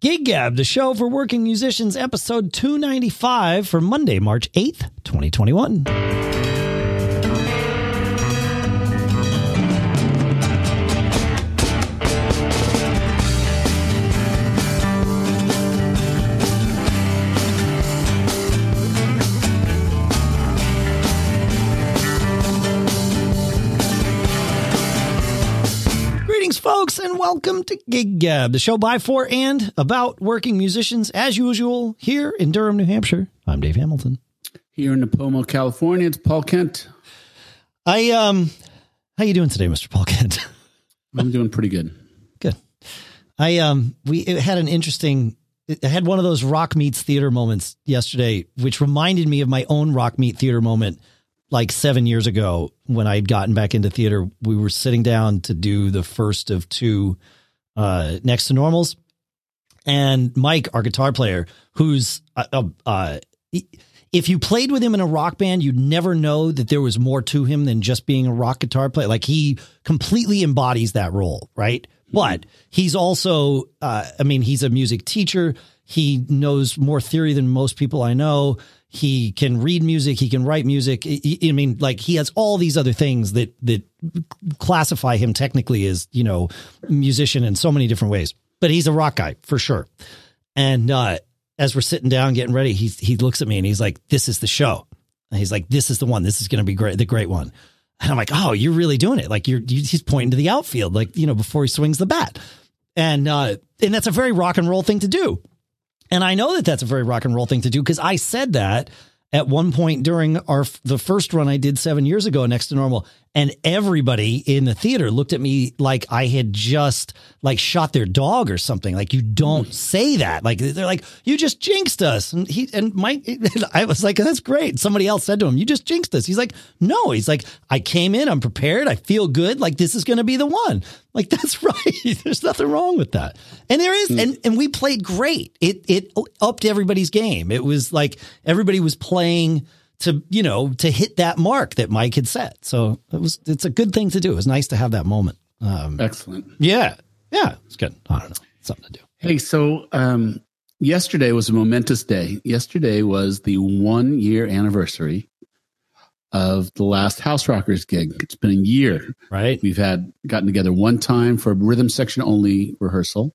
Gig Gab, the show for working musicians, episode 295 for Monday, March 8th, 2021. Welcome to Gig Gab, the show by, for, and about working musicians, as usual, here in Durham, New Hampshire. I'm Dave Hamilton. Here in Nipomo, California, it's Paul Kent. I um, how you doing today, Mr. Paul Kent? I'm doing pretty good. Good. I um, we it had an interesting. I had one of those rock meets theater moments yesterday, which reminded me of my own rock meet theater moment like seven years ago when I'd gotten back into theater. We were sitting down to do the first of two uh, next to normals, and Mike, our guitar player, who's uh, uh, uh, if you played with him in a rock band, you'd never know that there was more to him than just being a rock guitar player. Like he completely embodies that role, right? But he's also, uh, I mean, he's a music teacher. He knows more theory than most people I know. He can read music. He can write music. I, mean, like he has all these other things that that classify him technically as you know musician in so many different ways. But he's a rock guy for sure. And uh, as we're sitting down getting ready, he he looks at me and he's like, "This is the show." And he's like, "This is the one. This is going to be great. The great one." And I'm like, "Oh, you're really doing it! Like you're you, he's pointing to the outfield, like you know, before he swings the bat." And uh, and that's a very rock and roll thing to do. And I know that that's a very rock and roll thing to do because I said that at one point during our the first run I did seven years ago next to normal, and everybody in the theater looked at me like I had just like shot their dog or something. Like you don't mm. say that. Like they're like you just jinxed us. And he and Mike, I was like that's great. Somebody else said to him, "You just jinxed us." He's like, "No." He's like, "I came in. I'm prepared. I feel good. Like this is going to be the one." Like that's right. There's nothing wrong with that. And there is, mm. and and we played great. It it upped everybody's game. It was like everybody was playing to you know to hit that mark that Mike had set. So it was it's a good thing to do. It was nice to have that moment. Um, Excellent. yeah, yeah, it's good. I don't know, something to do. Hey, so um, yesterday was a momentous day. Yesterday was the one year anniversary of the last House Rockers gig. It's been a year. Right? We've had gotten together one time for a rhythm section only rehearsal.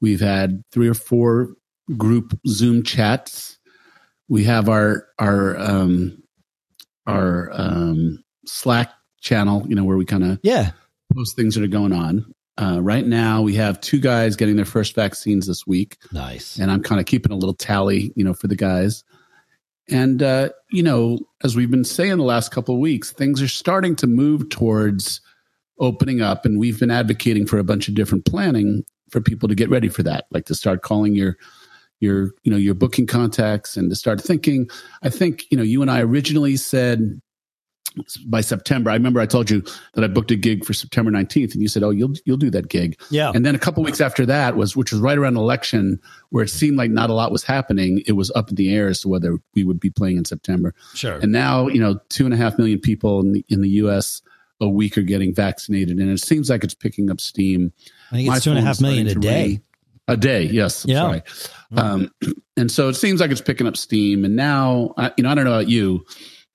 We've had three or four group Zoom chats. We have our our um, our um, Slack channel, you know, where we kind of Yeah. post things that are going on. Uh, right now, we have two guys getting their first vaccines this week, Nice. and I'm kind of keeping a little tally, you know, for the guys. And uh, you know, as we've been saying the last couple of weeks, things are starting to move towards opening up, and we've been advocating for a bunch of different planning for people to get ready for that, like to start calling your your you know your booking contacts and to start thinking. I think you know you and I originally said by September. I remember I told you that I booked a gig for September 19th and you said, "Oh, you'll you'll do that gig." Yeah. And then a couple weeks after that was which was right around election where it seemed like not a lot was happening. It was up in the air as to whether we would be playing in September. Sure. And now, you know, two and a half million people in the, in the US a week are getting vaccinated and it seems like it's picking up steam. I think it's two and a half million a day. A day, yes. Yeah. Sorry. Um, and so it seems like it's picking up steam. And now, I, you know, I don't know about you,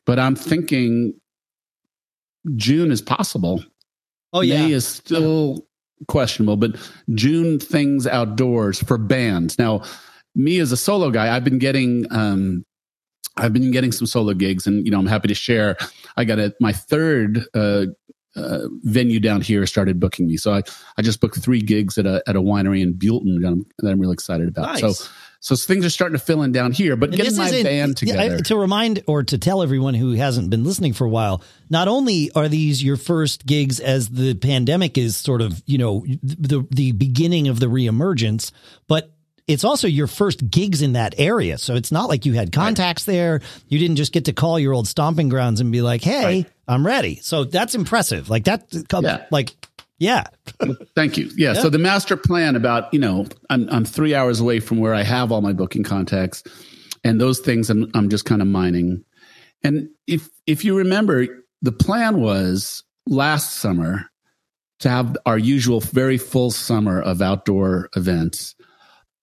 but I'm thinking June is possible. Oh yeah. May is still questionable, but June things outdoors for bands. Now, me as a solo guy, I've been getting um I've been getting some solo gigs and you know, I'm happy to share. I got a my third uh uh, venue down here started booking me. So I, I just booked three gigs at a at a winery in Buellton that I'm, that I'm really excited about. Nice. So so things are starting to fill in down here, but And getting this my band yeah, I- together. to remind or to tell everyone who hasn't been listening for a while, not only are these your first gigs as the pandemic is sort of, you know, the the beginning of the reemergence, but it's also your first gigs in that area. So it's not like you had contacts there. You didn't just get to call your old stomping grounds and be like, "Hey, Right. I'm ready." So that's impressive. Like that Yeah. like yeah. Thank you. Yeah, Yeah. So the master plan about you know I'm I'm three hours away from where I have all my booking contacts, and those things I'm I'm just kind of mining. And if if you remember, the plan was last summer to have our usual very full summer of outdoor events.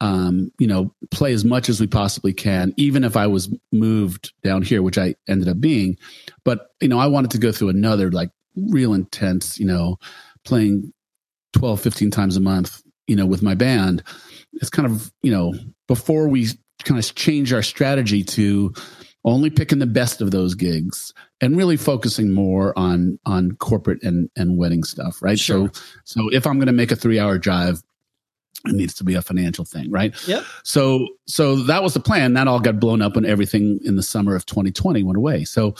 Um, you know, play as much as we possibly can, even if I was moved down here, which I ended up being. But, you know, I wanted to go through another like real intense, you know, playing 12, 15 times a month, you know, with my band. It's kind of, you know, before we kind of change our strategy to only picking the best of those gigs and really focusing more on on corporate and and wedding stuff right Sure. so so if i'm going to make a 3 hour drive it needs to be a financial thing right? Yep. so so that was the plan. That all got blown up when everything in the summer of 2020 went away. So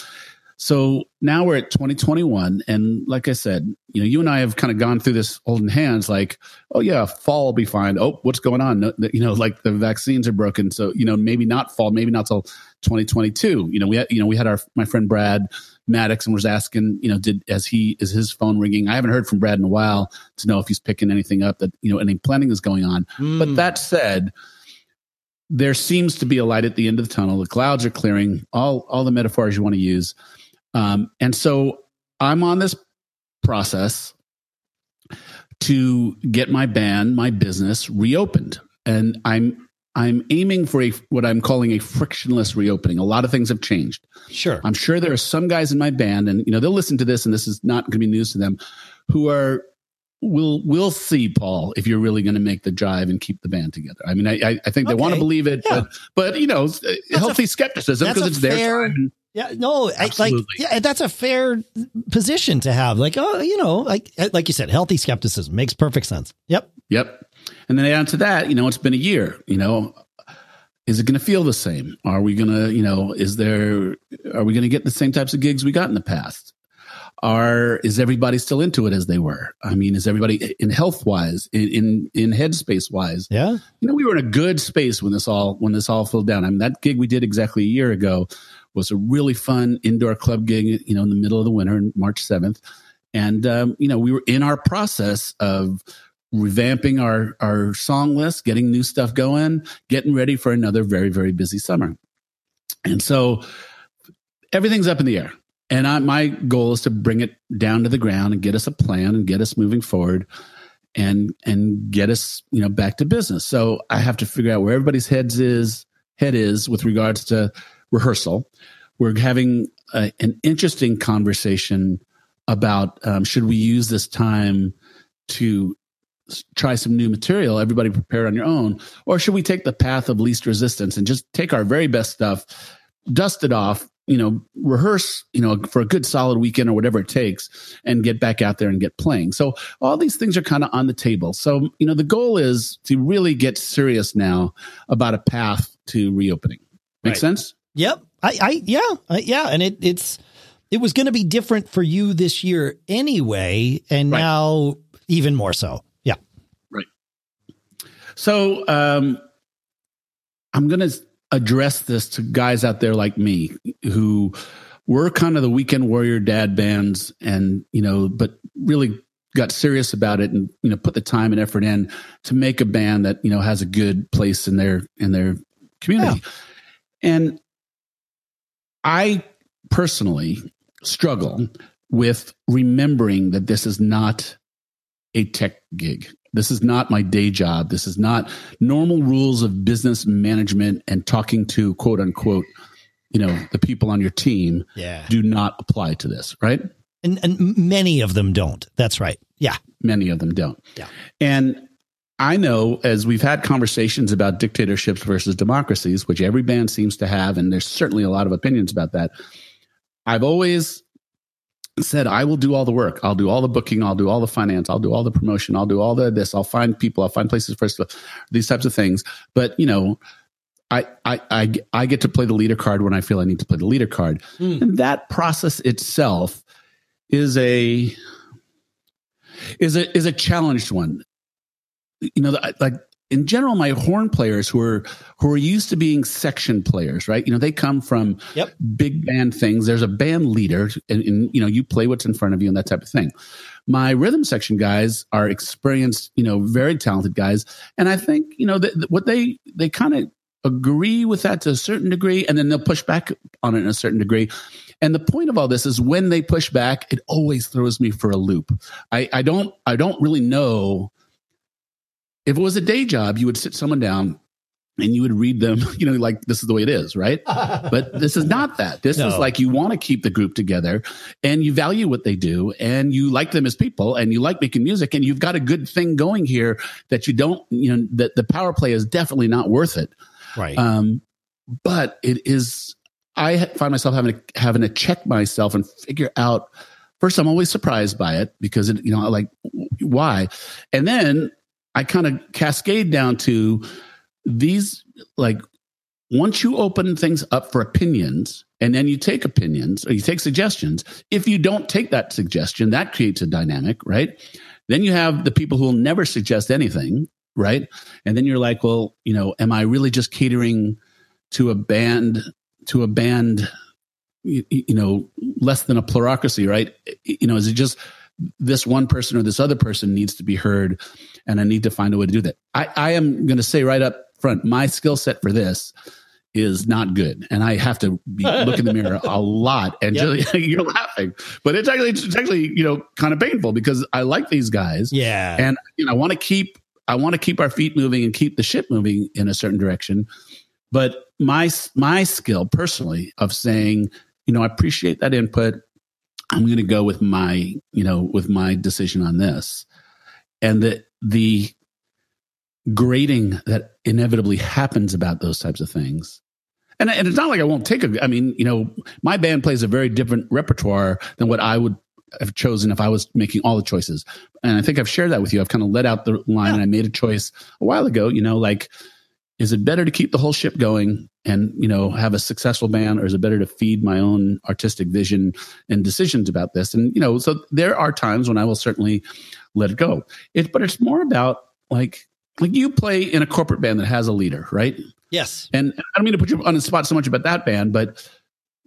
so now we're at 2021 and like i said you know you and i have kind of gone through this holding hands like oh yeah fall will be fine. Oh what's going on? No, you know like the vaccines are broken so you know maybe not fall maybe not till 2022 you know we had you know we had our my friend brad maddox and was asking you know did as he is his phone ringing i haven't heard from brad in a while to know if he's picking anything up that you know any planning is going on but Mm. that said, there seems to be a light at the end of the tunnel. The clouds are clearing. All all the metaphors you want to use, um, and so I'm on this process to get my band, my business reopened, and I'm I'm aiming for a what I'm calling a frictionless reopening. A lot of things have changed. sure. I'm sure there are some guys in my band, and you know they'll listen to this, and this is not going to be news to them, who are will will see Paul if you're really going to make the drive and keep the band together. I mean, I I, think they want to believe it, Yeah. but but you know, healthy skepticism because a it's their time. Yeah, no, I, like yeah, that's a fair position to have. Like, oh, you know, like like you said, healthy skepticism makes perfect sense. Yep. Yep. And then add to that, you know, it's been a year. You know, is it going to feel the same? Are we going to, you know, is there? Are we going to get the same types of gigs we got in the past? Are is everybody still into it as they were? I mean, is everybody in health wise, in in, in headspace wise? Yeah. you know, we were in a good space when this all when this all fell down. I mean, that gig we did exactly a year ago was a really fun indoor club gig. You know, in the middle of the winter, March seventh, and um, you know, we were in our process of revamping our our song list, getting new stuff going, getting ready for another very very busy summer. And so everything's up in the air. And I, my goal is to bring it down to the ground and get us a plan and get us moving forward and and get us you know back to business. So I have to figure out where everybody's heads is head is with regards to rehearsal. We're having a, an interesting conversation about um, should we use this time to try some new material everybody prepare on your own or should we take the path of least resistance and just take our very best stuff dust it off you know rehearse you know for a good solid weekend or whatever it takes and get back out there and get playing so all these things are kind of on the table so you know the goal is to really get serious now about a path to reopening make Right. sense Yep. I, I yeah, I, yeah, and it it's it was going to be different for you this year anyway, and Right. now even more so. Yeah. So um, I'm going to address this to guys out there like me who were kind of the weekend warrior dad bands, and you know, but really got serious about it and you know put the time and effort in to make a band that you know has a good place in their in their community. And I personally struggle with remembering that this is not a tech gig. This is not my day job. This is not normal rules of business management and talking to quote unquote, you know, the people on your team Yeah. do not apply to this, right? And and many of them don't. That's right. Yeah. Many of them don't. Yeah. And I know as we've had conversations about dictatorships versus democracies, which every band seems to have, and there's certainly a lot of opinions about that. I've always said, I will do all the work. I'll do all the booking. I'll do all the finance. I'll do all the promotion. I'll do all the this. I'll find people. I'll find places for these types of things. But, you know, I, I, I, I get to play the leader card when I feel I need to play the leader card. Hmm. And that process itself is a, is a, is a challenged one you know, like in general, my horn players who are who are used to being section players, right? You know, they come from Yep. big band things. There's a band leader, and, and you know, you play what's in front of you and that type of thing. My rhythm section guys are experienced, you know, very talented guys, and I think you know that what they they kind of agree with that to a certain degree, and then they'll push back on it in a certain degree. And the point of all this is when they push back, it always throws me for a loop. I, I don't I don't really know if it was a day job, you would sit someone down and you would read them, you know, like this is the way it is, right? but this is not that. This no. is like you want to keep the group together and you value what they do and you like them as people and you like making music and you've got a good thing going here that you don't, you know, that the power play is definitely not worth it. Right. Um, but it is, I find myself having to, having to check myself and figure out. First, I'm always surprised by it because it, you know, like why, and then I kind of cascade down to these like once you open things up for opinions and then you take opinions or you take suggestions, if you don't take that suggestion, that creates a dynamic, right? Then you have the people who will never suggest anything, right? And then you're like, well, you know, am I really just catering to a band, to a band, you, you know, less than a plurocracy, right? You know, is it just this one person or this other person needs to be heard and I need to find a way to do that? I, I am going to say right up front, my skill set for this is not good, and I have to be, look in the mirror a lot. And yep. just, you're laughing, but it's actually it's actually you know kind of painful because I like these guys, yeah, and you know I want to keep I want to keep our feet moving and keep the ship moving in a certain direction. But my my skill personally of saying, you know, I appreciate that input. I'm going to go with my, you know, with my decision on this, and the the grading that inevitably happens about those types of things. And, and it's not like I won't take a, I mean, you know, my band plays a very different repertoire than what I would have chosen if I was making all the choices. And I think I've shared that with you. I've kind of let out the line yeah. and I made a choice a while ago, you know, like, is it better to keep the whole ship going and, you know, have a successful band or is it better to feed my own artistic vision and decisions about this? And, you know, so there are times when I will certainly let it go. It, but it's more about like, like you play in a corporate band that has a leader, right? Yes. And I don't mean to put you on the spot so much about that band, but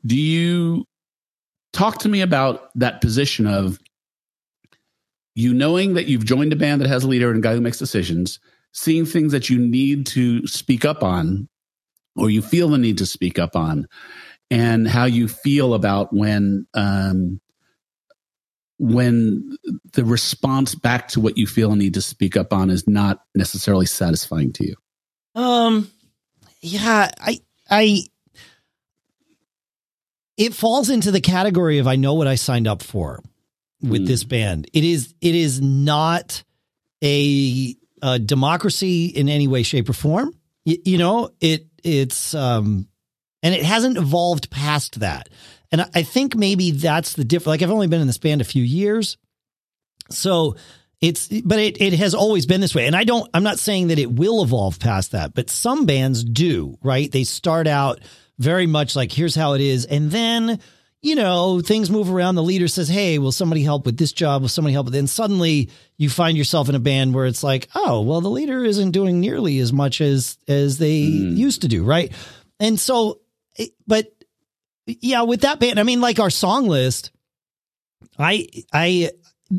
do you talk to me about that position of you knowing that you've joined a band that has a leader and a guy who makes decisions, seeing things that you need to speak up on or you feel the need to speak up on, and how you feel about when um, when the response back to what you feel a need to speak up on is not necessarily satisfying to you? Um, yeah, I, I, it falls into the category of I know what I signed up for with mm. this band. It is, it is not a, a democracy in any way, shape, or form. Y- you know, it, it's, um, and it hasn't evolved past that. And I think maybe that's the difference. Like I've only been in this band a few years. So it's, but it, it has always been this way. And I don't, I'm not saying that it will evolve past that, but some bands do, right? They start out very much like, here's how it is. And then, you know, things move around. The leader says, Hey, will somebody help with this job? Will somebody help with it? And suddenly you find yourself in a band where it's like, Oh, well, the leader isn't doing nearly as much as, as they mm. used to do. Right. And so, but yeah, with that band, I mean, like our song list, I, I,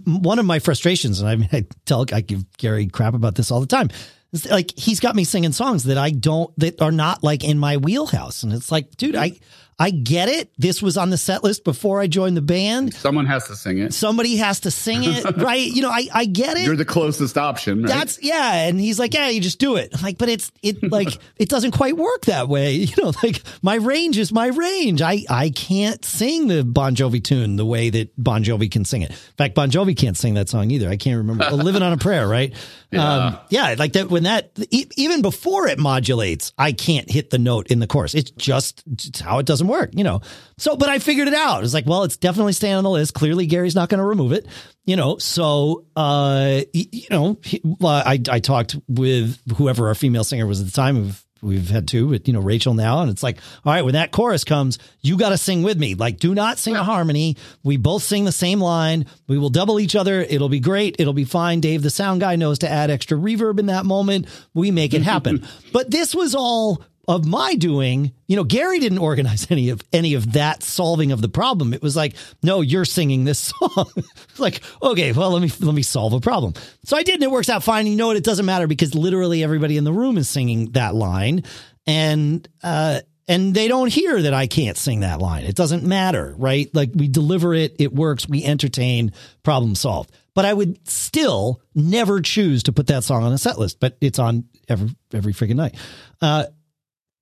one of my frustrations, and I, mean, I tell, I give Gary crap about this all the time. It's like he's got me singing songs that I don't, that are not like in my wheelhouse. And it's like, dude, I, I get it. This was on the set list before I joined the band. Someone has to sing it. Somebody has to sing it, right? You know, I, I get it. You're the closest option. Right? That's yeah. And he's like, yeah, you just do it. I'm like, but it's it like it doesn't quite work that way. You know, like my range is my range. I I can't sing the Bon Jovi tune the way that Bon Jovi can sing it. In fact, Bon Jovi can't sing that song either. I can't remember. Living on a Prayer, right? Yeah. Um, yeah, like that when that even before it modulates, I can't hit the note in the chorus. It's just it's how it doesn't work, you know. So, but I figured it out. It's like, well, it's definitely staying on the list. Clearly, Gary's not going to remove it, you know. So, uh, you know, he, well, I I talked with whoever our female singer was at the time of we've had two, but you know, Rachel now. And it's like, all right, when that chorus comes, you got to sing with me. Like, do not sing a harmony. We both sing the same line. We will double each other. It'll be great. It'll be fine. Dave, the sound guy, knows to add extra reverb in that moment. We make it happen. but this was all of my doing, you know, Gary didn't organize any of any of that solving of the problem. It was like, no, you're singing this song. like, okay, well, let me let me solve a problem. So I did, and it works out fine. You know what? It doesn't matter because literally everybody in the room is singing that line, and uh, and they don't hear that I can't sing that line. It doesn't matter, right? Like we deliver it, it works, we entertain, problem solved. but I would still never choose to put that song on a set list. But it's on every every freaking night. Uh,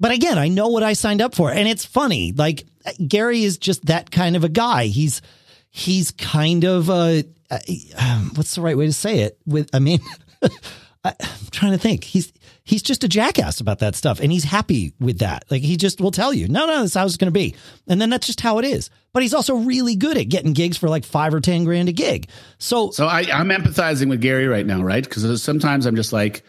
but again, I know what I signed up for, and it's funny. Like Gary is just that kind of a guy. He's he's kind of a, uh, what's the right way to say it? With I mean, I, I'm trying to think. He's he's just a jackass about that stuff, and he's happy with that. Like he just will tell you, no, no, this is how it's going to be, and then that's just how it is. But he's also really good at getting gigs for like five or ten grand a gig. So, so I, I'm empathizing with Gary right now, right? Because sometimes I'm just like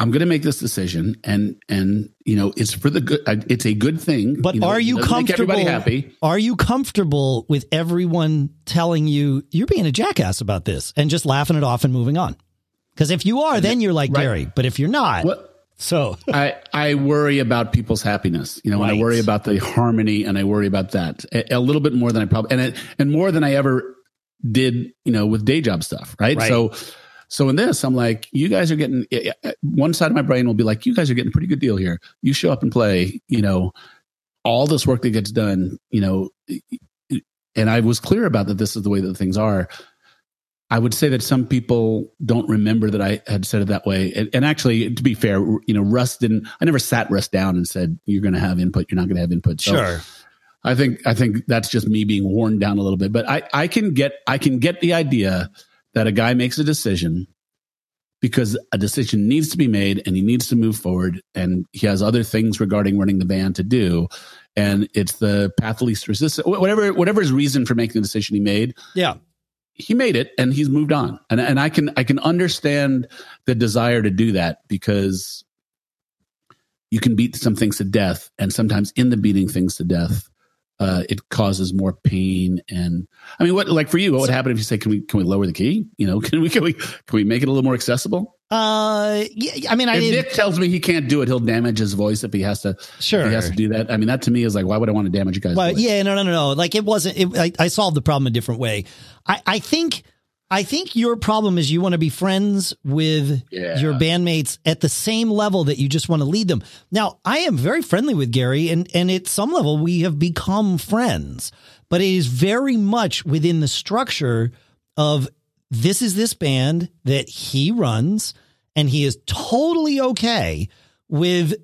I'm going to make this decision, and and you know it's for the good. Uh, it's a good thing. But you know, are you comfortable? happy. Are you comfortable with everyone telling you you're being a jackass about this and just laughing it off and moving on? Because if you are, then you're like right. Gary. But if you're not, what? so I I worry about people's happiness. You know, right. and I worry about the harmony, and I worry about that a, a little bit more than I probably and it, and more than I ever did. You know, with day job stuff, right? right. So so in this, I'm like, you guys are getting uh, one side of my brain will be like, you guys are getting a pretty good deal here. You show up and play, you know, all this work that gets done, you know, and I was clear about that this is the way that things are. I would say that some people don't remember that I had said it that way. And, and, actually, to be fair, you know, Russ didn't. I never sat Russ down and said, "You're going to have input. You're not going to have input." So sure. I think I think that's just me being worn down a little bit. But I I can get I can get the idea that a guy makes a decision because a decision needs to be made and he needs to move forward and he has other things regarding running the band to do. And it's the path least resistance whatever whatever his reason for making the decision he made. Yeah. He made it and he's moved on. And and I can I can understand the desire to do that because you can beat some things to death and sometimes in the beating things to death uh, it causes more pain. And I mean, what like for you, what would happen if you say, "Can we can we lower the key? You know, can we can we can we make it a little more accessible?" Uh, yeah, I mean, I if Nick tells me he can't do it, he'll damage his voice if he has to. Sure, he has to do that. I mean, that to me is like, why would I want to damage you guys? Well, yeah, no, no, no, no. Like it wasn't. It, I, I solved the problem a different way. I, I think I think your problem is you want to be friends with yeah. your bandmates at the same level that you just want to lead them. Now, I am very friendly with Gary, and and at some level we have become friends, but it is very much within the structure of this is this band that he runs, and he is totally okay with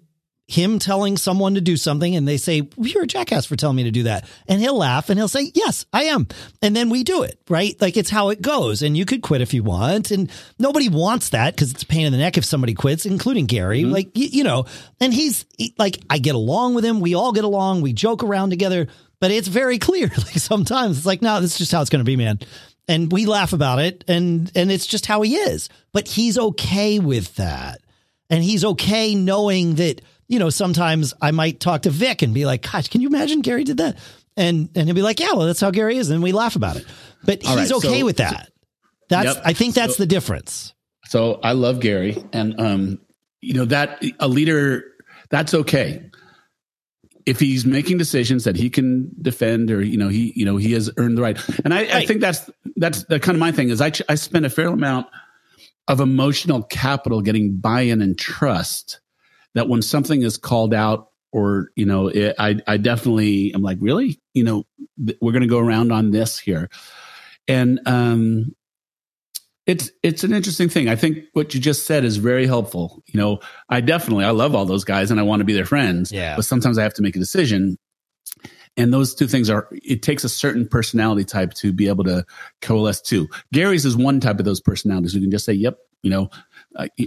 him telling someone to do something and they say, well, You're a jackass for telling me to do that. And he'll laugh and he'll say, Yes, I am. And then we do it, right? Like it's how it goes. And you could quit if you want. And nobody wants that because it's a pain in the neck if somebody quits, including Gary. Mm-hmm. Like, you, you, know, and he's he, like, I get along with him. We all get along. We joke around together. But it's very clear. Like sometimes it's like, No, this is just how it's going to be, man. And we laugh about it. And, and it's just how he is. But he's okay with that. And he's okay knowing that you know, sometimes I might talk to Vic and be like, gosh, can you imagine Gary did that? And and he'll be like, yeah, well, that's how Gary is. And we laugh about it. But All he's right, okay so, with that. That's, yep. I think that's so, the difference. So I love Gary. And, um, you know, that a leader, that's okay. If he's making decisions that he can defend or, you know, he, you know, he has earned the right. And I, right. I think that's, that's the kind of my thing is I, I spend a fair amount of emotional capital getting buy-in and trust that when something is called out or you know it, i i definitely am like really? You know th- we're going to go around on this here. And um it's it's an interesting thing. I think what you just said is very helpful. You know i definitely i love all those guys and i want to be their friends yeah. but sometimes i have to make a decision. And those two things are it takes a certain personality type to be able to coalesce too. Gary's is one type of those personalities. Who can just say yep you know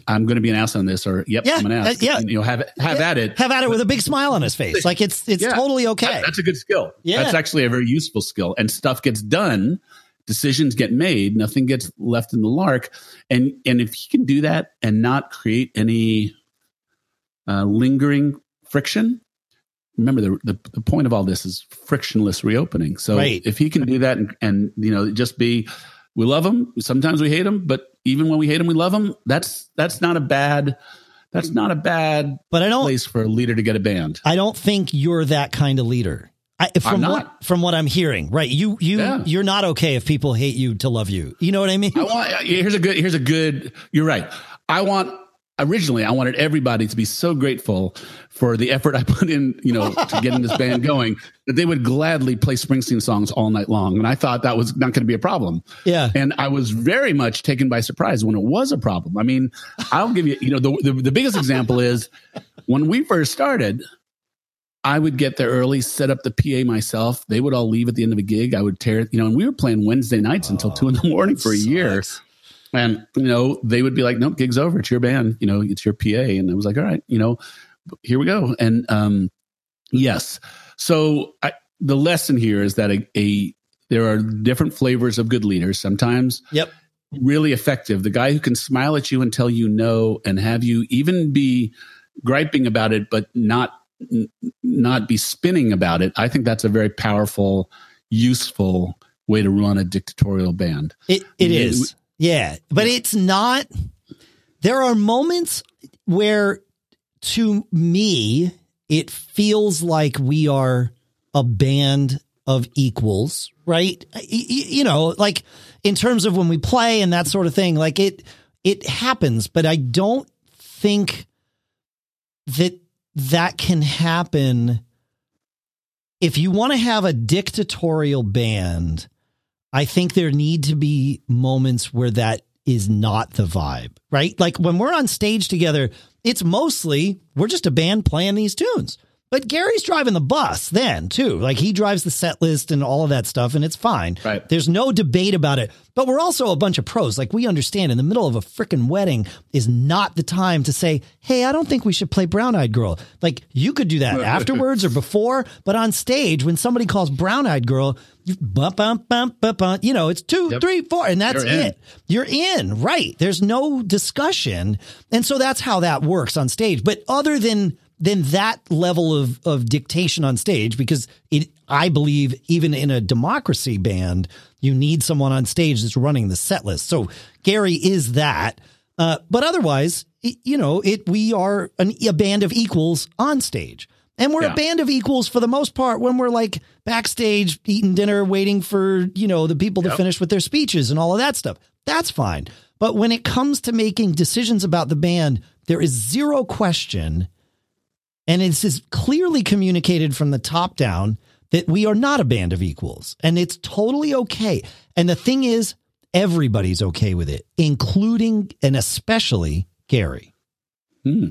I'm going to be an ass on this, or yep, yeah, I'm an ass. Uh, yeah, you know, have have yeah. at it, have at it with a big smile on his face. Like it's it's yeah. totally okay. That, that's a good skill. Yeah, that's actually a very useful skill, and stuff gets done. Decisions get made. Nothing gets left in the lark, and and if you can do that and not create any uh, lingering friction, remember the, the, the point of all this is frictionless reopening. So right. if he can do that and and you know just be we love him. Sometimes we hate him, but even when we hate him, we love him. That's that's not a bad that's not a bad but I don't, place for a leader to get a band. I don't think you're that kind of leader. I, from what from what I'm hearing, right? You you yeah. you're not okay if people hate you to love you. You know what I mean? I want here's a good here's a good. You're right. I want originally I wanted everybody to be so grateful for the effort I put in, you know, to getting this band going that they would gladly play Springsteen songs all night long. And I thought that was not going to be a problem. Yeah. And I was very much taken by surprise when it was a problem. I mean, I'll give you, you know, the, the, the biggest example is when we first started, I would get there early, set up the PA myself. They would all leave at the end of a gig. I would tear, it, you know, and we were playing Wednesday nights oh, until two in the oh, morning for a sucks. year. And, you know, they would be like, nope, gig's over. It's your band. You know, it's your PA. And I was like, all right, you know, here we go. And, um, yes. So I, the lesson here is that a, a, there are different flavors of good leaders. Sometimes, yep, really effective. The guy who can smile at you and tell you no, and have you even be griping about it, but not not be spinning about it. I think that's a very powerful, useful way to run a dictatorial band. It it is. Yeah, but it's not. There are moments where, to me, it feels like we are a band of equals, right? You know, like in terms of when we play and that sort of thing, like it, it happens, but I don't think that that can happen if you want to have a dictatorial band I think there need to be moments where that is not the vibe, right? Like when we're on stage together, it's mostly we're just a band playing these tunes. But Gary's driving the bus then too. Like he drives the set list and all of that stuff, and it's fine. Right. There's no debate about it. But we're also a bunch of pros. Like we understand in the middle of a freaking wedding is not the time to say, Hey, I don't think we should play Brown Eyed Girl. Like you could do that afterwards or before, but on stage, when somebody calls Brown Eyed Girl, you bump, bump, bump, bump, bump, you know, it's two, yep. three, four, and that's You're it. You're in, right? There's no discussion. And so that's how that works on stage. But other than then that level of of dictation on stage because it I believe even in a democracy band you need someone on stage that's running the set list. So Gary is that. Uh, but otherwise, you know, it we are an, a band of equals on stage. And we're yeah. a band of equals for the most part when we're like backstage eating dinner, waiting for, you know, the people yep. to finish with their speeches and all of that stuff. That's fine. But when it comes to making decisions about the band, there is zero question and it's is clearly communicated from the top down that we are not a band of equals and it's totally okay. And the thing is, everybody's okay with it, including and especially Gary. Hmm.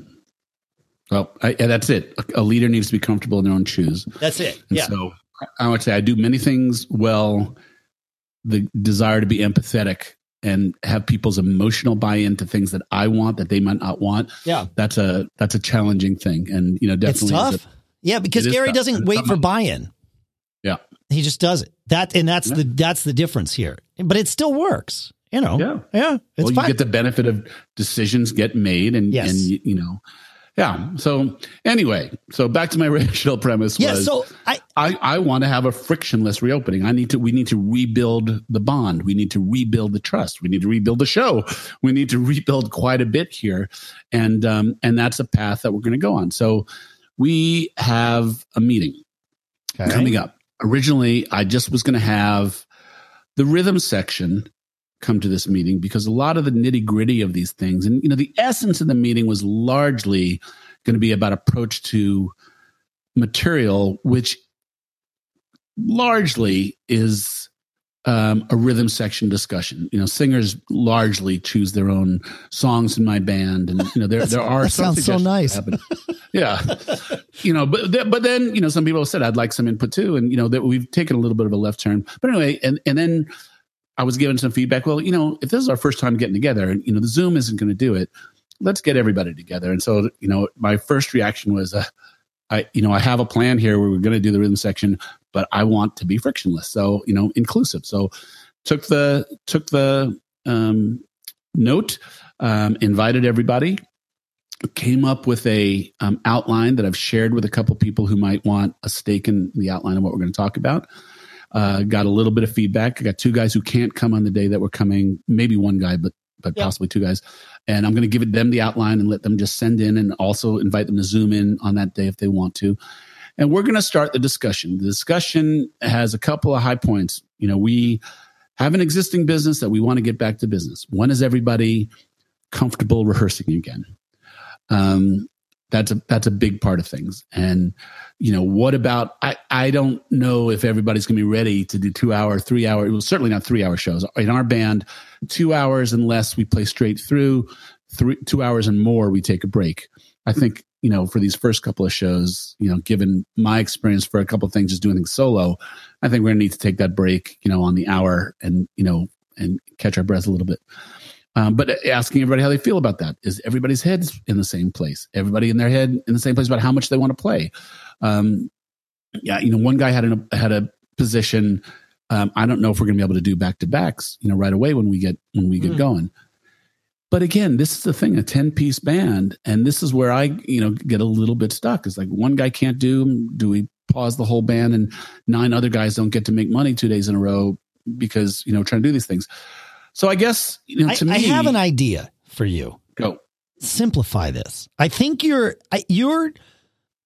Well, I, that's it. A leader needs to be comfortable in their own shoes. That's it. And yeah. So I would say I do many things well. The desire to be empathetic and have people's emotional buy-in to things that I want that they might not want. Yeah, that's a that's a challenging thing, and you know, definitely it's tough. A, yeah, because Gary doesn't wait for buy-in. Yeah, he just does it. That and that's yeah. the that's the difference here. But it still works. You know. Yeah, yeah. It's well, you get the benefit of decisions get made, and yes. and you know, yeah. So anyway, so back to my original premise yeah, was so I, I, I want to have a frictionless reopening. I need to we need to rebuild the bond. We need to rebuild the trust. We need to rebuild the show. We need to rebuild quite a bit here. And um and that's a path that we're going to go on. So we have a meeting okay. coming up. Originally, I just was going to have the rhythm section come to this meeting because a lot of the nitty gritty of these things, and you know, the essence of the meeting was largely going to be about approach to material, which largely is um, a rhythm section discussion. You know, singers largely choose their own songs in my band, and you know there there are that sounds so nice. yeah, you know, but th- but then you know some people said I'd like some input too, and you know that we've taken a little bit of a left turn. But anyway, and and then I was given some feedback. Well, you know, if this is our first time getting together, and you know, the Zoom isn't going to do it, let's get everybody together. And so, you know, my first reaction was, uh, I, you know, I have a plan here where we're going to do the rhythm section, but I want to be frictionless, so you know, inclusive. So, took the took the um, note, um, invited everybody, came up with a um, outline that I've shared with a couple people who might want a stake in the outline of what we're going to talk about. Uh, got a little bit of feedback. I got two guys who can't come on the day that we're coming. Maybe one guy, but but yeah. possibly two guys. And I'm going to give it them the outline and let them just send in, and also invite them to zoom in on that day if they want to. And we're going to start the discussion. The discussion has a couple of high points. You know, we have an existing business that we want to get back to business. When is everybody comfortable rehearsing again? Um, that's a that's a big part of things. And you know, what about I I don't know if everybody's going to be ready to do 2 hour, 3 hour, it well certainly not 3 hour shows. In our band, 2 hours unless we play straight through, 3 2 hours and more we take a break. I think, you know, for these first couple of shows, you know, given my experience for a couple of things just doing things solo, I think we're going to need to take that break, you know, on the hour and, you know, and catch our breath a little bit. Um, but asking everybody how they feel about that is everybody's head in the same place. Everybody in their head in the same place about how much they want to play. Um, yeah, you know, one guy had a had a position. Um, I don't know if we're going to be able to do back to backs, you know, right away when we get when we get mm. going. But again, this is the thing, a 10 piece band. And this is where I, you know, get a little bit stuck. It's like one guy can't do, do we pause the whole band and nine other guys don't get to make money two days in a row because, you know, trying to do these things. So I guess you know, to I, me, I have an idea for you. Go simplify this. I think you're you're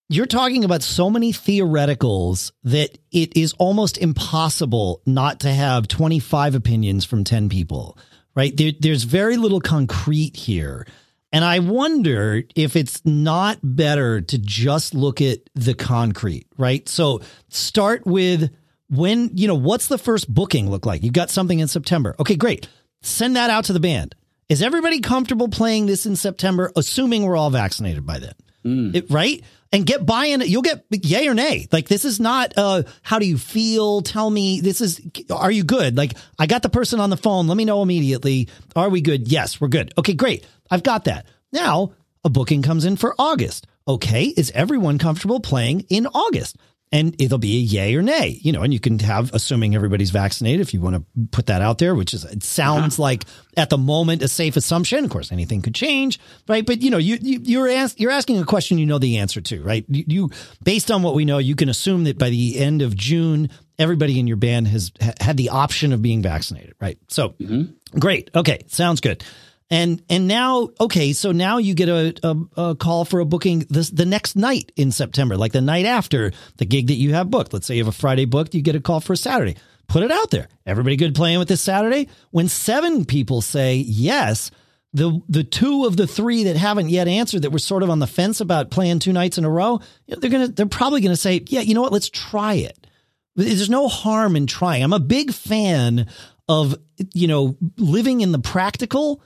you're talking about so many theoreticals that it is almost impossible not to have 25 opinions from 10 people, right? There, there's very little concrete here. And I wonder if it's not better to just look at the concrete, right? So start with when, you know, what's the first booking look like? You've got something in September. Okay, great send that out to the band. Is everybody comfortable playing this in September, assuming we're all vaccinated by then? Mm. It, right? And get buy in. You'll get yay or nay. Like this is not. Uh, how do you feel? Tell me. This is. Are you good? Like I got the person on the phone. Let me know immediately. Are we good? Yes, we're good. Okay, great. I've got that. Now a booking comes in for August. Okay, is everyone comfortable playing in August? And it'll be a yay or nay, you know, and you can have, assuming everybody's vaccinated, if you want to put that out there, which is, it sounds uh-huh. like at the moment a safe assumption. Of course, anything could change, right? But you know, you, you are ask, you're asking a question you know the answer to, right? You, you, based on what we know, you can assume that by the end of June, everybody in your band has ha- had the option of being vaccinated, right? So, mm-hmm. great, okay, sounds good. And and now, okay, so now you get a, a, a, call for a booking this the next night in September, like the night after the gig that you have booked. Let's say you have a Friday booked, you get a call for a Saturday. Put it out there. Everybody good playing with this Saturday? When seven people say yes, the the two of the three that haven't yet answered that were sort of on the fence about playing two nights in a row, they're gonna they're probably gonna say, yeah, you know what, let's try it. There's no harm in trying. I'm a big fan of you know living in the practical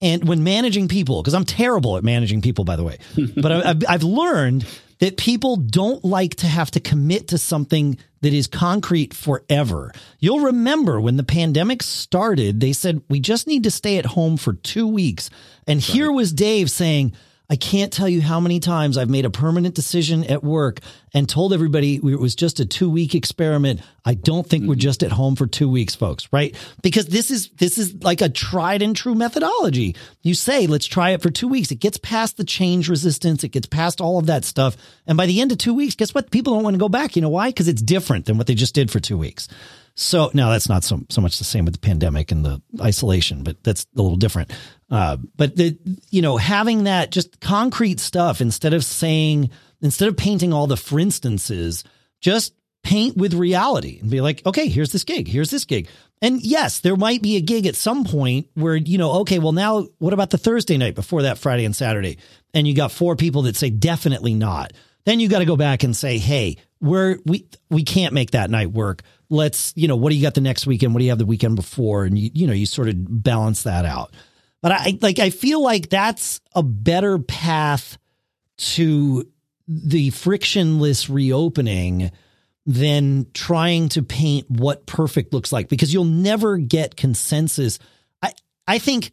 and when managing people, because I'm terrible at managing people, by the way, but I've, I've learned that people don't like to have to commit to something that is concrete forever. You'll remember when the pandemic started, they said, we just need to stay at home for two weeks. And right. here was Dave saying, I can't tell you how many times I've made a permanent decision at work and told everybody it was just a two week experiment. I don't think mm-hmm. we're just at home for two weeks, folks, right? Because this is, this is like a tried and true methodology. You say, let's try it for two weeks. It gets past the change resistance. It gets past all of that stuff. And by the end of two weeks, guess what? People don't want to go back. You know why? Because it's different than what they just did for two weeks. So now that's not so so much the same with the pandemic and the isolation, but that's a little different. Uh, but the you know having that just concrete stuff instead of saying instead of painting all the for instances, just paint with reality and be like, okay, here's this gig, here's this gig. And yes, there might be a gig at some point where, you know, okay, well, now what about the Thursday night before that Friday and Saturday? And you got four people that say definitely not. Then you got to go back and say, hey, we're, we, we can't make that night work let's, you know, what do you got the next weekend? What do you have the weekend before? And you, you know, you sort of balance that out. But I like, I feel like that's a better path to the frictionless reopening than trying to paint what perfect looks like because you'll never get consensus. I, I think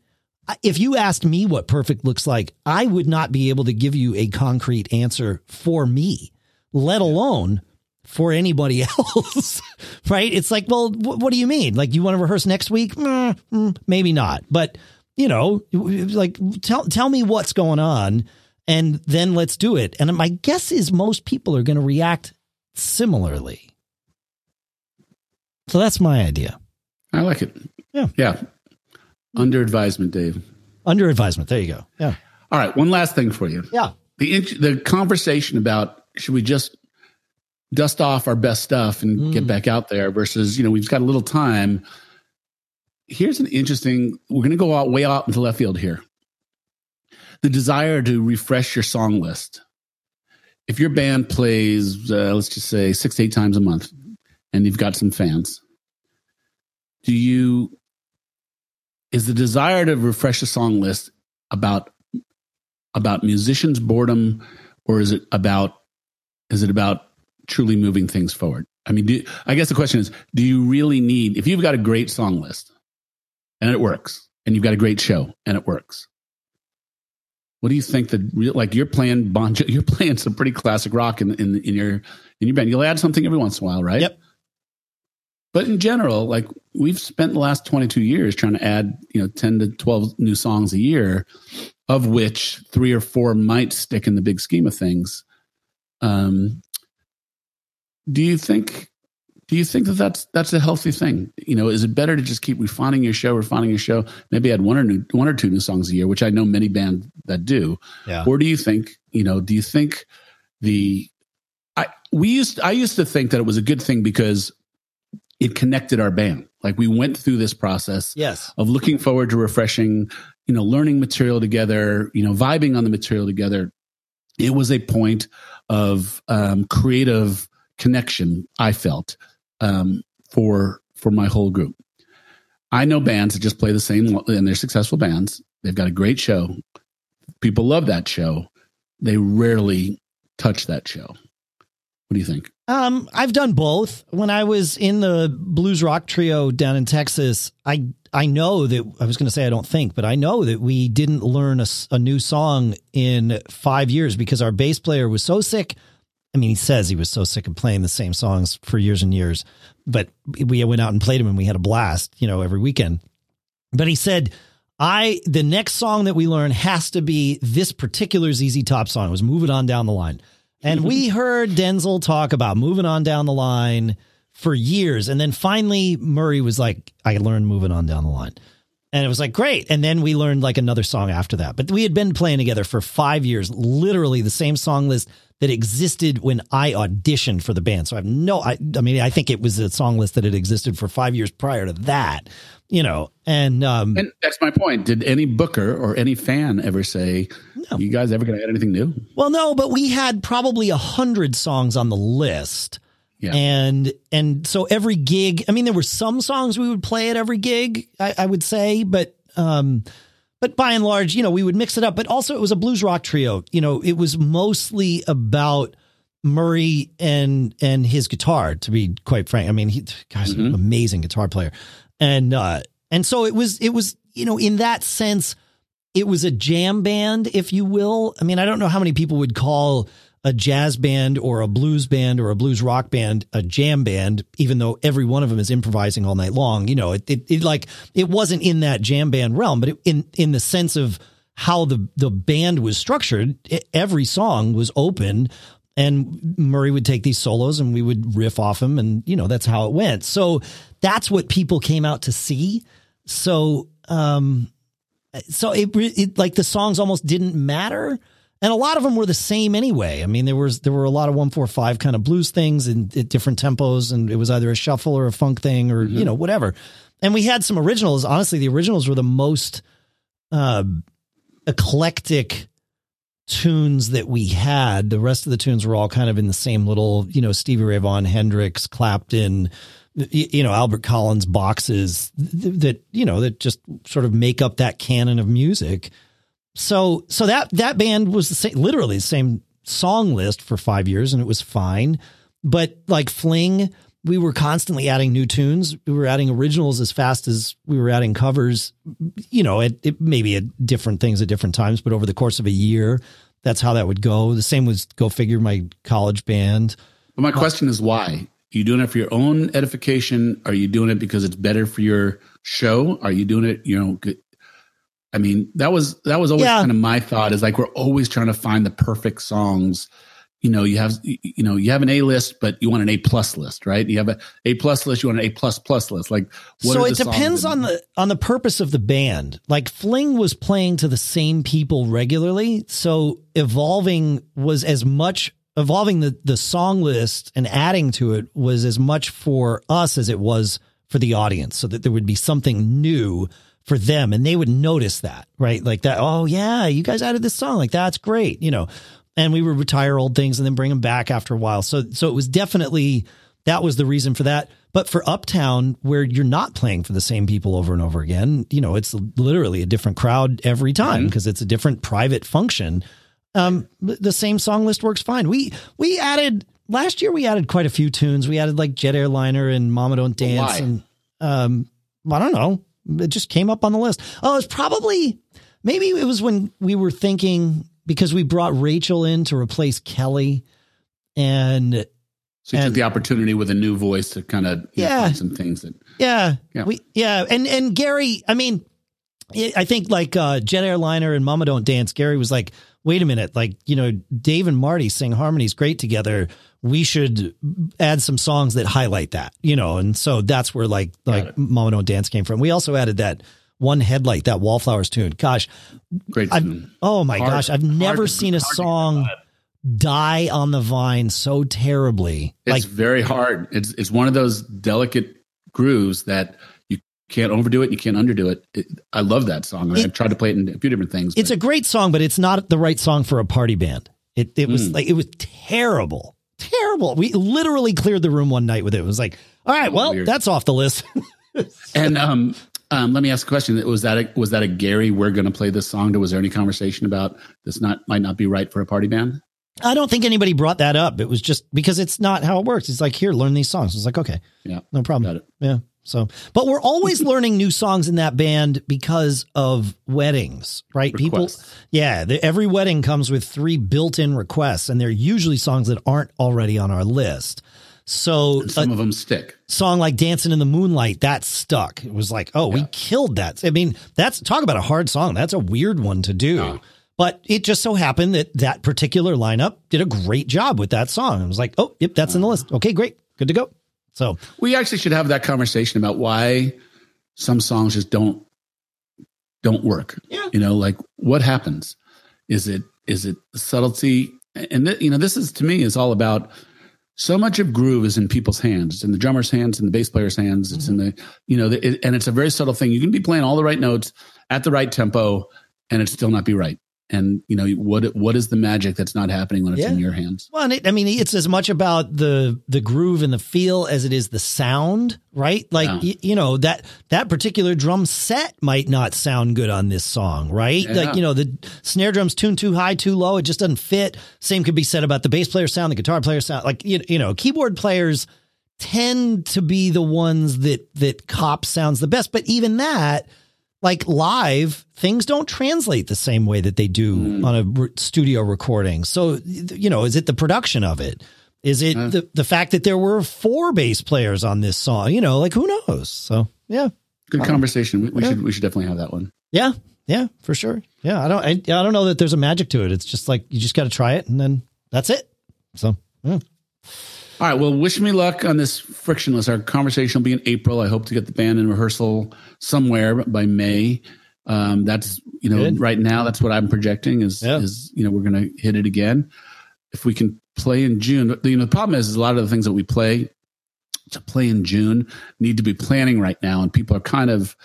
if you asked me what perfect looks like, I would not be able to give you a concrete answer for me, let alone for anybody else, right? It's like, well, wh- what do you mean? Like, you want to rehearse next week? Mm, mm, maybe not, but you know, like tell tell me what's going on, and then let's do it. And my guess is most people are going to react similarly. So that's my idea. I like it. Yeah, yeah. Under advisement, Dave. Under advisement. There you go. Yeah. All right. One last thing for you. Yeah. The the conversation about should we just dust off our best stuff and mm. get back out there versus, you know, we've got a little time. Here's an interesting, we're going to go out way out into left field here. the desire to refresh your song list. If your band plays, uh, let's just say six, eight times a month, and you've got some fans, do you, is the desire to refresh the song list about, about musicians' boredom, or is it about, is it about truly moving things forward? I mean, do, I guess the question is, do you really need, if you've got a great song list and it works, and you've got a great show and it works, what do you think that like you're playing Bon you're playing some pretty classic rock in, in in your in your band. You'll add something every once in a while, right? Yep. But in general, like we've spent the last 22 years trying to add, you know, 10 to 12 new songs a year, of which three or four might stick in the big scheme of things. Um, do you think do you think that that's that's a healthy thing? You know, is it better to just keep refining your show, refining your show? Maybe add one or new, one or two new songs a year, which I know many bands that do. Yeah. Or do you think, you know, do you think the I we used I used to think that it was a good thing because it connected our band. Like we went through this process yes. of looking forward to refreshing, you know, learning material together, you know, vibing on the material together. It was a point of um, creative connection. I felt um, for for my whole group. I know bands that just play the same, and they're successful bands. They've got a great show. People love that show. They rarely touch that show. What do you think? Um, I've done both. When I was in the blues rock trio down in Texas, I I know that I was going to say I don't think, but I know that we didn't learn a, a new song in five years because our bass player was so sick I mean, he says he was so sick of playing the same songs for years and years, but we went out and played them and we had a blast, you know, every weekend. But he said, I, the next song that we learn has to be this particular ZZ Top song. It was Moving On Down the Line. And we heard Denzel talk about moving on down the line for years. And then finally, Murray was like, I learned moving on down the line. And it was like, great. And then we learned like another song after that. But we had been playing together for five years, literally the same song list that existed when I auditioned for the band. So I have no, I, I mean, I think it was a song list that had existed for five years prior to that, you know, and, um, and that's my point. Did any booker or any fan ever say, no. you guys ever going to add anything new? Well, no, but we had probably a hundred songs on the list. Yeah. And and so every gig, I mean, there were some songs we would play at every gig, I, I would say, but um, but by and large, you know, we would mix it up. But also, it was a blues rock trio. You know, it was mostly about Murray and and his guitar. To be quite frank, I mean, he guy's mm-hmm. an amazing guitar player, and uh, and so it was it was you know in that sense, it was a jam band, if you will. I mean, I don't know how many people would call a jazz band or a blues band or a blues rock band a jam band, even though every one of them is improvising all night long. You know, it, it, it like it wasn't in that jam band realm, but it, in in the sense of how the the band was structured, it, every song was open. And Murray would take these solos and we would riff off him. And, you know, that's how it went. So that's what people came out to see. So, um, so it, it like the songs almost didn't matter and a lot of them were the same anyway. I mean, there was there were a lot of one four five kind of blues things in, in different tempos, and it was either a shuffle or a funk thing or mm-hmm. you know whatever. And we had some originals. Honestly, the originals were the most uh, eclectic tunes that we had. The rest of the tunes were all kind of in the same little, you know, Stevie Ray Vaughan, Hendrix, Clapton, you know, Albert Collins boxes that, you know, that just sort of make up that canon of music so so that that band was the same, literally the same song list for five years, and it was fine. But like Fling, we were constantly adding new tunes. We were adding originals as fast as we were adding covers. You know, it, it maybe at different things at different times, but over the course of a year, that's how that would go. The same was Go Figure, my college band. But my question is why? Are you doing it for your own edification? Are you doing it because it's better for your show? Are you doing it, you know, I mean, that was that was always yeah. kind of my thought is like we're always trying to find the perfect songs. You know, you have you know you have an A list, but you want an A plus list, right? You have a A plus list, you want an A plus plus list. Like, so it depends on the on the purpose of the band. Like Fling was playing to the same people regularly, so evolving was as much evolving the the song list and adding to it was as much for us as it was for the audience, so that there would be something new for them and they would notice that, right? Like that, oh yeah, you guys added this song. Like that's great, you know. And we would retire old things and then bring them back after a while. So so it was definitely that was the reason for that. But for Uptown, where you're not playing for the same people over and over again, you know, it's literally a different crowd every time because mm-hmm. it's a different private function. Um, the same song list works fine. We we added last year. We added quite a few tunes. We added like Jet Airliner and Mama Don't Dance, Why? and um, I don't know. It just came up on the list. Oh, it's probably maybe it was when we were thinking because we brought Rachel in to replace Kelly, and so you and, took the opportunity with a new voice to kind of yeah. some things that yeah. Yeah. We yeah. And and Gary I mean I think like uh, Jet Airliner and Mama Don't Dance Gary was like wait a minute like you know Dave and Marty sing harmonies great together we should add some songs that highlight that you know and so that's where like like Mama Don't Dance came from we also added that one headlight that Wallflowers tune gosh great tune. oh my hard, gosh I've never seen a song die on the vine so terribly. It's like, very hard. It's it's one of those delicate grooves that you can't overdo it, you can't underdo it. it I love that song. I it, I've tried to play it in a few different things. It's but. a great song, but it's not the right song for a party band. It it was mm. like it was terrible. We literally cleared the room one night with it. It was like, all right, well, Weird. that's off the list. and um um, let me ask a question. Was that a, was that a Gary? We're going to play this song. Was there any conversation about this? Not might not be right for a party band. I don't think anybody brought that up. It was just because it's not how it works. It's like, here, learn these songs. It's like, okay, yeah, no problem. Yeah. So, but we're always learning new songs in that band because of weddings, right? Requests. People, yeah, the, every wedding comes with three built in requests, and they're usually songs that aren't already on our list. So and some uh, of them stick. Song like "Dancing in the Moonlight" that stuck. It was like, oh, yeah. we killed that. I mean, that's talk about a hard song. That's a weird one to do. But it just so happened that that particular lineup did a great job with that song. I was like, oh, yep, that's in the uh-huh. list. Okay, great. Good to go. So we actually should have that conversation about why some songs just don't don't work. Yeah. You know, like what happens? Is it is it subtlety? And th- you know, this is to me is all about so much of groove is in people's hands. It's in the drummer's hands, in the bass player's hands. It's mm-hmm. in the you know, the, it, and it's a very subtle thing. You can be playing all the right notes at the right tempo, and it still not be right and you know what what is the magic that's not happening when it's yeah. in your hands well it, i mean it's as much about the the groove and the feel as it is the sound right like yeah. y- you know that that particular drum set might not sound good on this song right yeah. like you know the snare drums tuned too high too low it just doesn't fit same could be said about the bass player sound the guitar player sound like you, you know keyboard players tend to be the ones that that cop sounds the best but even that like live, things don't translate the same way that they do mm. on a studio recording. So, you know, is it the production of it? Is it uh, the, the fact that there were four bass players on this song? You know, like who knows? So, yeah. Good conversation. We, we yeah. should we should definitely have that one. Yeah. Yeah, for sure. Yeah, I don't I, I don't know that there's a magic to it. It's just like you just got to try it and then that's it. So, yeah. All right. Well, wish me luck on this frictionless. Our conversation will be in April. I hope to get the band in rehearsal somewhere by May. Um, that's you know Good. right now that's what I'm projecting is yeah. is you know we're going to hit it again. If we can play in June, you know the problem is, is a lot of the things that we play to play in June need to be planning right now, and people are kind of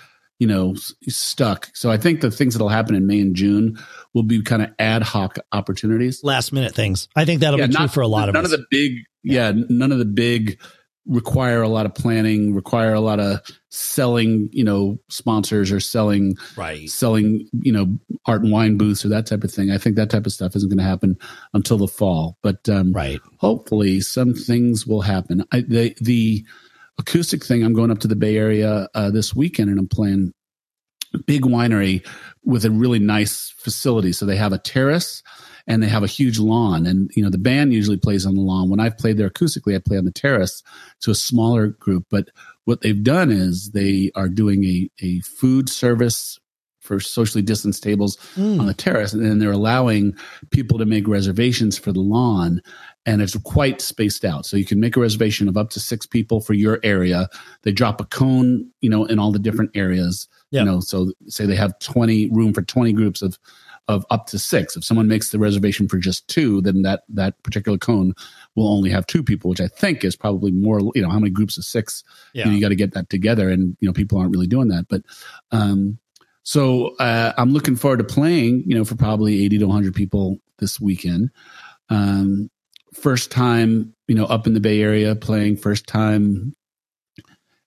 you know stuck. So I think the things that'll happen in May and June will be kind of ad hoc opportunities, last minute things. I think that'll yeah, be true for a lot of none us. of the big yeah. yeah, none of the big require a lot of planning, require a lot of selling, you know, sponsors or selling, right, selling, you know, art and wine booths or that type of thing. I think that type of stuff isn't going to happen until the fall, but um, right, hopefully some things will happen. I, the the acoustic thing. I'm going up to the Bay Area uh, this weekend and I'm playing big winery with a really nice facility. So they have a terrace and they have a huge lawn. And, you know, the band usually plays on the lawn. When I've played there acoustically, I play on the terrace to a smaller group. But what they've done is they are doing a, a food service for socially distanced tables mm. on the terrace. And then they're allowing people to make reservations for the lawn. And it's quite spaced out. So you can make a reservation of up to six people for your area. They drop a cone, you know, in all the different areas. You know, so say they have 20 room for 20 groups of of up to six. If someone makes the reservation for just two, then that that particular cone will only have two people, which I think is probably more. You know, how many groups of six? Yeah. You, know, you got to get that together, and you know, people aren't really doing that. But um, so uh, I'm looking forward to playing, you know, for probably 80 to 100 people this weekend. Um, first time, you know, up in the Bay Area playing, first time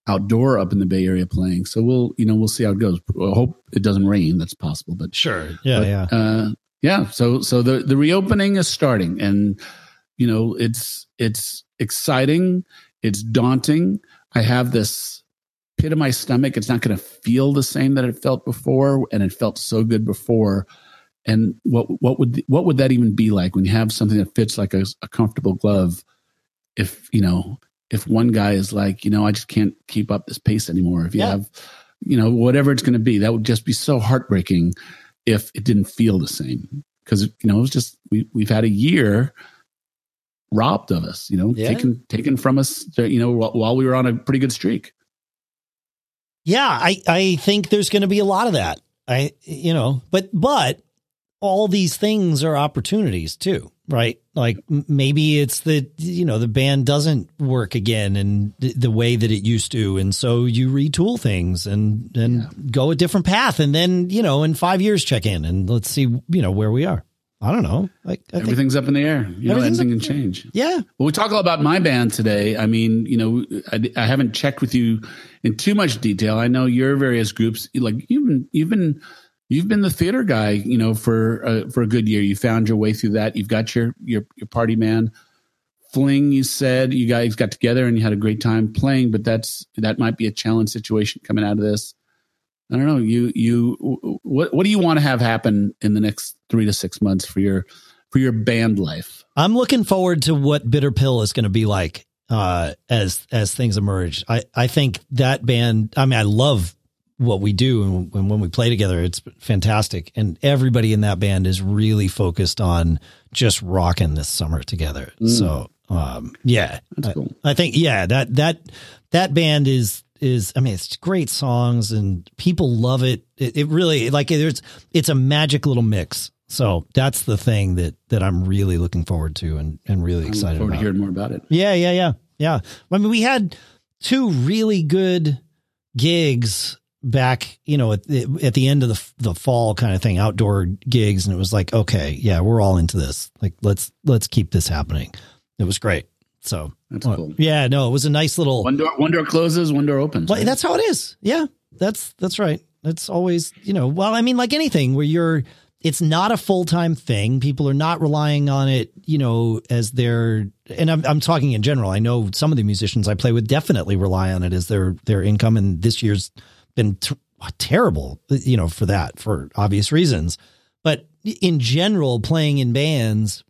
outdoor up in the Bay Area playing. So we'll, you know, we'll see how it goes. I hope it doesn't rain. That's possible, but sure. Yeah. but, yeah. Uh, yeah. So, so the, the reopening is starting and, you know, it's, it's exciting. It's daunting. I have this pit of my stomach. It's not going to feel the same that it felt before. And it felt so good before. And what, what would, what would that even be like when you have something that fits like a, a comfortable glove? If, you know, if one guy is like, you know, I just can't keep up this pace anymore. If you Yeah. have, you know, whatever it's going to be, that would just be so heartbreaking if it didn't feel the same. Because you know, it was just we we've had a year robbed of us, you know, Yeah. taken taken from us, you know, while, while we were on a pretty good streak. Yeah, I, I think there's going to be a lot of that. I, you know, but, but all these things are opportunities too, right? Like maybe it's the, you know, the band doesn't work again and the way that it used to. And so you retool things and, and go a different path. And then, you know, in five years, check in and let's see, you know, where we are. I don't know. Like, I think, Everything's up in the air. You know, anything can change. yeah. Well, we talk all about my band today. I mean, you know, I, I haven't checked with you in too much detail. I know your various groups, like you've been, you've been, you've been the theater guy, you know, for uh, for a good year. You found your way through that. You've got your your your party man fling. You said you guys got together and you had a great time playing, but that's that might be a challenge situation coming out of this. I don't know. You you what what do you want to have happen in the next three to six months for your for your band life? I'm looking forward to what Bitter Pill is going to be like uh, as as things emerge. I I think that band. I mean, I love what we do, and, and when we play together, it's fantastic. And everybody in that band is really focused on just rocking this summer together. So, um, yeah, That's I, cool. I think yeah that that that band is is I mean it's great songs and people love it. It, it really like there's it's a magic little mix. So that's the thing that that I'm really looking forward to and and really I look excited forward about. to hearing more about it. Yeah, yeah, yeah, yeah. I mean, we had two really good gigs back, you know, at the, at the end of the the fall kind of thing, outdoor gigs, and it was like, okay, yeah, we're all into this. Like, let's let's keep this happening. It was great. So, That's uh, cool. yeah, no, it was a nice little. One door, one door closes, one door opens. Well, right? that's how it is. Yeah, that's that's right. That's always, you know, well, I mean, like anything where you're, it's not a full time thing. People are not relying on it, you know, as their. And I'm I'm talking in general. I know some of the musicians I play with definitely rely on it as their their income, and this year's been t- terrible, you know, for that for obvious reasons. But in general, playing in bands,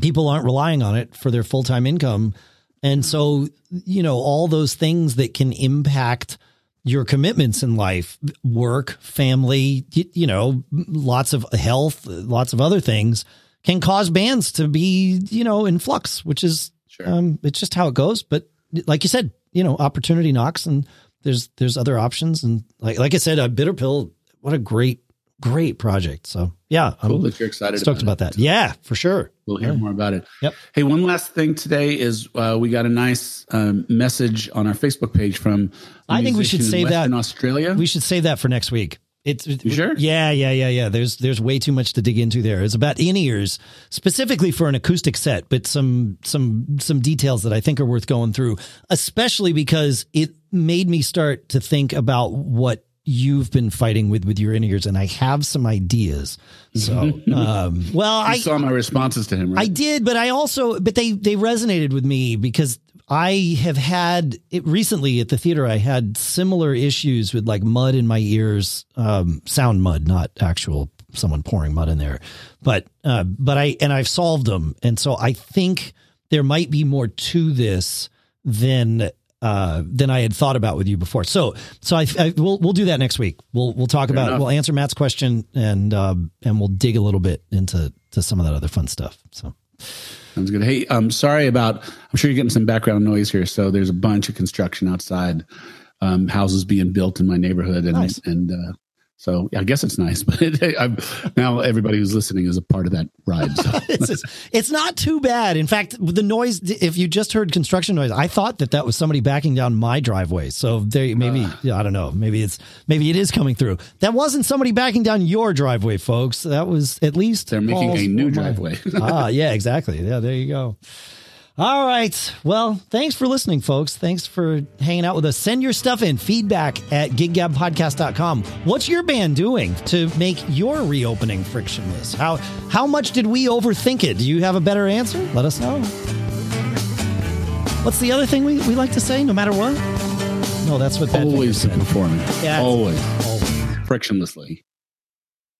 people aren't relying on it for their full time income. And so, you know, all those things that can impact your commitments in life, work, family, you, you know, lots of health, lots of other things can cause bands to be, you know, in flux, which is, Sure. um, it's just how it goes. But like you said, you know, opportunity knocks and there's, there's other options. And like, like I said, a bitter pill, what a great, great project. So yeah, cool I'm that you're excited stoked about, about that. Yeah, for sure. We'll hear more about it. Yep. Hey, one last thing today is uh, we got a nice um, message on our Facebook page from. I think we should in save that. Western Australia. We should save that for next week. It's You sure? Yeah, yeah, yeah, yeah. There's there's way too much to dig into there. It's about in ears specifically for an acoustic set, but some some some details that I think are worth going through, especially because it made me start to think about what you've been fighting with with your in ears, and I have some ideas. So, um, well, I I saw my responses to him. I did, but I also, but they they resonated with me because I have had it recently at the theater. I had similar issues with like mud in my ears, um, sound mud, not actual someone pouring mud in there, but uh, but I and I've solved them, and so I think there might be more to this than. Uh, than I had thought about with you before. So, so I, I we'll we'll do that next week. We'll we'll talk about enough. we'll answer Matt's question and um and we'll dig a little bit into to some of that other fun stuff. So. Sounds good. Hey, I'm sorry about. I'm sure you're getting some background noise here. So there's a bunch of construction outside, um, houses being built in my neighborhood, and Nice. and uh, So I guess it's nice, but it, I'm, now everybody who's listening is a part of that ride. So. it's, it's not too bad. In fact, the noise, if you just heard construction noise, I thought that that was somebody backing down my driveway. So they maybe, uh, I don't know. Maybe it's, maybe it is coming through. That wasn't somebody backing down your driveway, folks. That was at least. They're making a new driveway. ah, yeah, exactly. Yeah, there you go. All right. Well, thanks for listening, folks. Thanks for hanging out with us. Send your stuff in feedback at giggabpodcast.com. What's your band doing to make your reopening frictionless? How how much did we overthink it? Do you have a better answer? Let us know. What's the other thing we, we like to say, no matter what? No, that's what always the performance. Yeah, always. always frictionlessly.